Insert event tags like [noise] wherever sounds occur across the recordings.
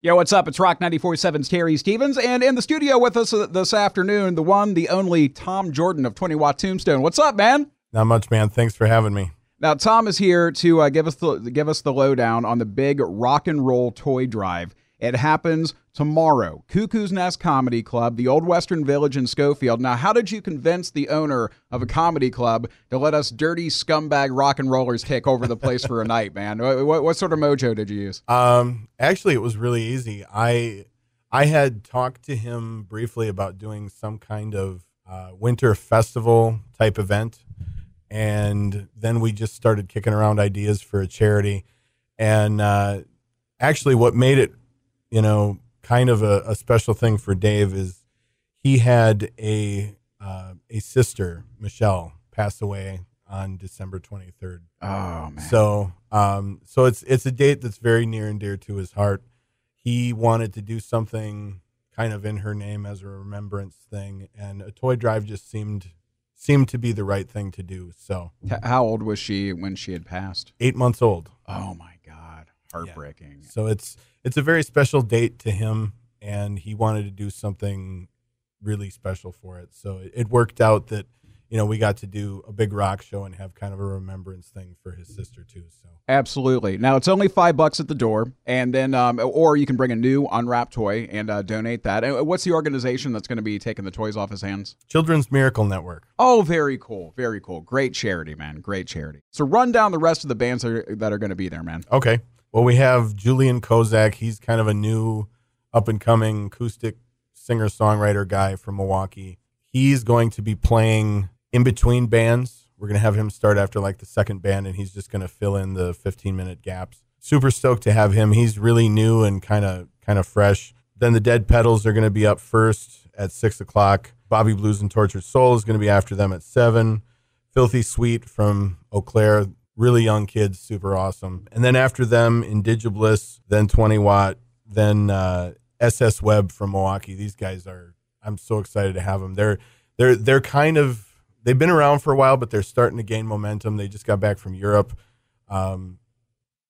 Yo, what's up? It's Rock 94.7's Terry Stevens, and in the studio with us this afternoon, the one, the only Tom Jordan of 20 Watt Tombstone. What's up, man? Not much, man. Thanks for having me. Now, Tom is here to uh, give us the give us the lowdown on the big rock and roll toy drive. It happens tomorrow. Cuckoo's Nest Comedy Club, the Old Western Village in Schofield. Now, how did you convince the owner of a comedy club to let us dirty scumbag rock and rollers take over the place for a [laughs] night, man? What, what, sort of mojo did you use? Um, actually, it was really easy. I I had talked to him briefly about doing some kind of uh, winter festival type event, and then we just started kicking around ideas for a charity. And uh, actually, what made it you know, kind of a, a special thing for Dave is he had a uh, a sister, Michelle, pass away on December 23rd. Oh man. So um so it's it's a date that's very near and dear to his heart. He wanted to do something kind of in her name as a remembrance thing and a toy drive just seemed seemed to be the right thing to do. So how old was she when she had passed? 8 months old. Oh my heartbreaking. Yeah. So it's it's a very special date to him, and he wanted to do something really special for it. So it, it worked out that you know we got to do a big rock show and have kind of a remembrance thing for his sister too. So absolutely. Now it's only five bucks at the door, and then um, or you can bring a new unwrapped toy and uh, donate that. And what's the organization that's going to be taking the toys off his hands? Children's Miracle Network. Oh, very cool, very cool. Great charity, man. Great charity. So run down the rest of the bands that are, that are going to be there, man. Okay. Well, we have Julian Kozak. He's kind of a new up and coming acoustic singer songwriter guy from Milwaukee. He's going to be playing in between bands. We're going to have him start after like the second band, and he's just going to fill in the 15 minute gaps. Super stoked to have him. He's really new and kind of kind of fresh. Then the Dead Pedals are going to be up first at six o'clock. Bobby Blues and Tortured Soul is going to be after them at seven. Filthy Sweet from Eau Claire, really young kids, super awesome. And then after them, Indigibliss, then 20 Watt, then uh, SS Web from Milwaukee. These guys are, I'm so excited to have them. They're, they're, they're kind of, they've been around for a while, but they're starting to gain momentum. They just got back from Europe. Um,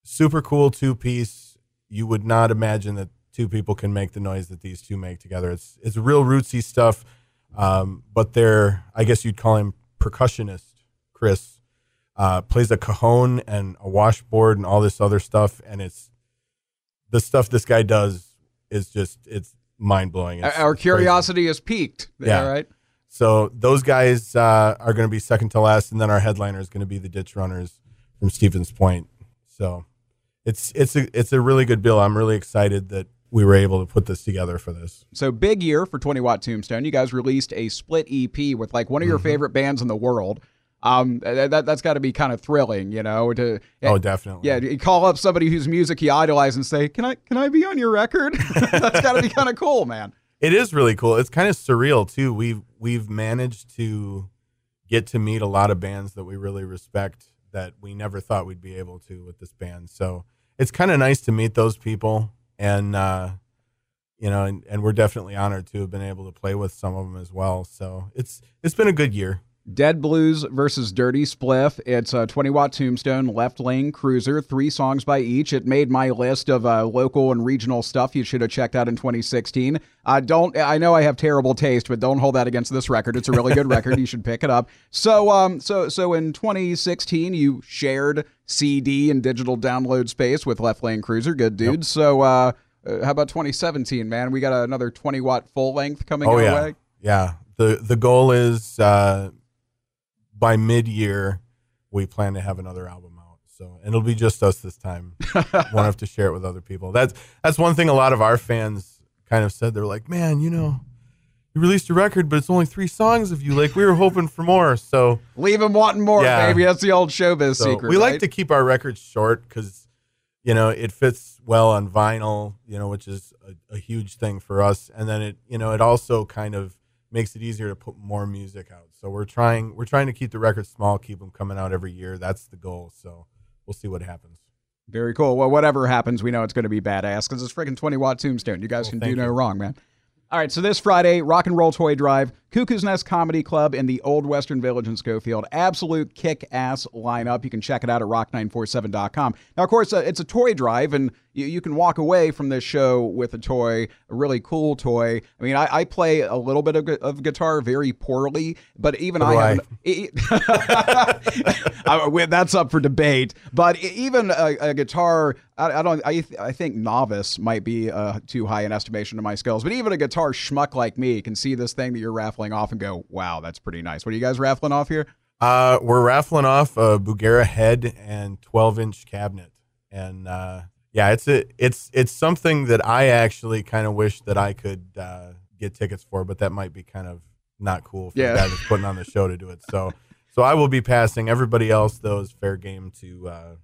super cool two piece. You would not imagine that two people can make the noise that these two make together. It's, it's real rootsy stuff. Um, but they're, I guess you'd call him percussionist, Chris uh, plays a cajon and a washboard and all this other stuff, and it's the stuff this guy does is just it's mind blowing. Our curiosity is piqued. There, yeah, right. So those guys uh, are going to be second to last, and then our headliner is going to be the Ditch Runners from Stevens Point. So it's it's a it's a really good bill. I'm really excited that we were able to put this together for this. So big year for 20 Watt Tombstone. You guys released a split EP with like one of your mm-hmm. favorite bands in the world um, that that's got to be kind of thrilling, you know. To oh, definitely. Yeah, you call up somebody whose music you idolize and say, "Can I can I be on your record?" [laughs] that's got to be kind of cool, man. It is really cool. It's kind of surreal too. We've we've managed to get to meet a lot of bands that we really respect that we never thought we'd be able to with this band. So it's kind of nice to meet those people, and uh, you know, and, and we're definitely honored to have been able to play with some of them as well. So it's it's been a good year. Dead Blues versus Dirty Spliff. It's a 20 watt tombstone, left lane cruiser, three songs by each. It made my list of uh, local and regional stuff you should have checked out in 2016. Uh, don't I know I have terrible taste, but don't hold that against this record. It's a really good record. You should pick it up. So, um, so, so in 2016, you shared CD and digital download space with Left Lane Cruiser. Good dude. Yep. So, uh, uh how about 2017, man? We got another 20 watt full length coming oh, our yeah. way. Yeah. The the goal is uh, by mid year, we plan to have another album out. So and it'll be just us this time. [laughs] Won't have to share it with other people. That's that's one thing a lot of our fans kind of said. They're like, man, you know, you released a record, but it's only three songs of you. Like we were hoping for more. So leave them wanting more, yeah. baby. That's the old showbiz so secret. We right? like to keep our records short because you know it fits well on vinyl. You know, which is a, a huge thing for us. And then it you know it also kind of makes it easier to put more music out. So we're trying we're trying to keep the records small, keep them coming out every year. That's the goal. So we'll see what happens. Very cool. Well, whatever happens, we know it's going to be badass because it's freaking 20 watt tombstone. You guys well, can do no wrong, man. All right, so this Friday, Rock and Roll Toy Drive, Cuckoo's Nest Comedy Club in the Old Western Village in Schofield. Absolute kick ass lineup. You can check it out at rock947.com. Now, of course, uh, it's a toy drive, and you, you can walk away from this show with a toy, a really cool toy. I mean, I, I play a little bit of, gu- of guitar very poorly, but even I I. [laughs] I- that's up for debate. But even a, a guitar, I, I don't. I, th- I think novice might be uh, too high an estimation of my skills. But even a guitar schmuck like me can see this thing that you're raffling off and go, "Wow, that's pretty nice." What are you guys raffling off here? Uh, we're raffling off a Bugera head and 12 inch cabinet, and uh, yeah, it's a it's it's something that I actually kind of wish that I could uh, get tickets for, but that might be kind of not cool for Yeah. the guy that's putting on the show to do it. So so I will be passing. Everybody else though is fair game to uh,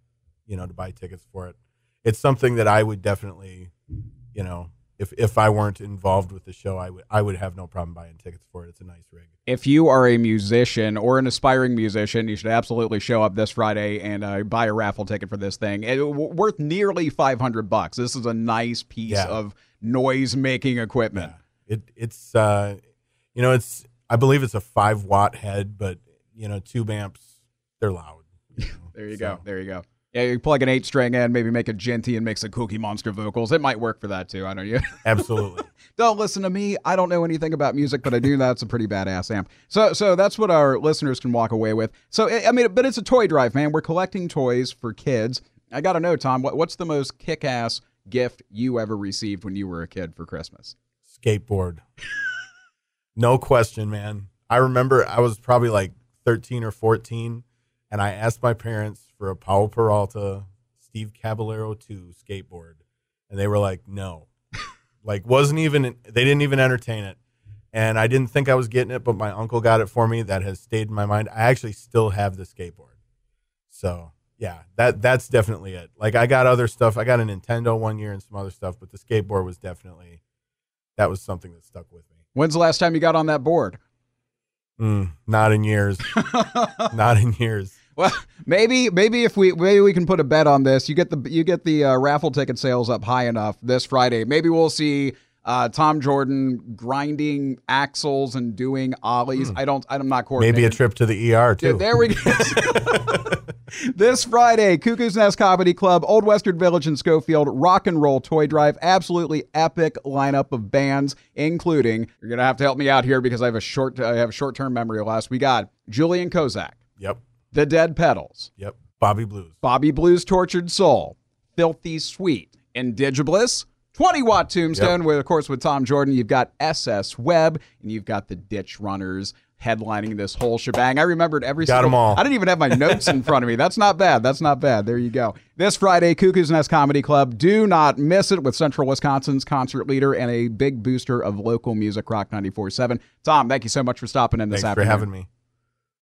you know to buy tickets for it. It's something that I would definitely you know if if I weren't involved with the show, I would I would have no problem buying tickets for it. It's a nice rig. If you are a musician or an aspiring musician, you should absolutely show up this Friday and uh, buy a raffle ticket for this thing. It, w- worth nearly 500 bucks. This is a nice piece Yeah. of noise making equipment. Yeah. It it's uh you know it's I believe it's a five watt head, but you know tube amps they're loud. [laughs] you know, There you so- go. There you go. Yeah, you plug an eight string in, maybe make a djenty and make some Cookie Monster vocals. It might work for that too. I don't know. You. [laughs] Absolutely. don't listen to me. I don't know anything about music, but I do know it's a pretty badass amp. So, so that's what our listeners can walk away with. So, I I mean, but it's a toy drive, man. We're collecting toys for kids. I got to know, Tom, what, what's the most kick-ass gift you ever received when you were a kid for Christmas? Skateboard. [laughs] no question, man. I remember I was probably like 13 or 14 and I asked my parents for a Powell Peralta Steve Caballero 2 skateboard and they were like no. [laughs] like wasn't even they didn't even entertain it. And I didn't think I was getting it, but my uncle got it for me. That has stayed in my mind. I actually still have the skateboard. So yeah, that that's definitely it. Like I got other stuff. I got a Nintendo one year and some other stuff, but the skateboard was definitely that was something that stuck with me. When's the last time you got on that board? Mm, not in years. [laughs] not in years. Well, [laughs] maybe maybe if we maybe we can put a bet on this. You get the you get the uh, raffle ticket sales up high enough this Friday. Maybe we'll see uh, Tom Jordan grinding axles and doing ollies. I don't. I'm not coordinating. Maybe a trip to the ER too. Yeah, there we go. [laughs] this Friday, Cuckoo's Nest Comedy Club, Old Western Village in Schofield, Rock and Roll Toy Drive. Absolutely epic lineup of bands, including. You're gonna have to help me out here because I have a short. I have a short term memory loss. We got Julian Kozak, Yep. The Dead Pedals, Yep. Bobby Blues. Bobby Blues Tortured Soul, Filthy Sweet, Indigibliss, 20 Watt Tombstone, with, of course, with Tom Jordan. You've got SS Web, and you've got the Ditch Runners headlining this whole shebang. I remembered every Got them all. I didn't even have my notes in front of me. That's not bad. That's not bad. There you go. This Friday, Cuckoo's Nest Comedy Club. Do not miss it with Central Wisconsin's concert leader and a big booster of local music, Rock 94.7. Tom, thank you so much for stopping in this afternoon. Thanks for having me.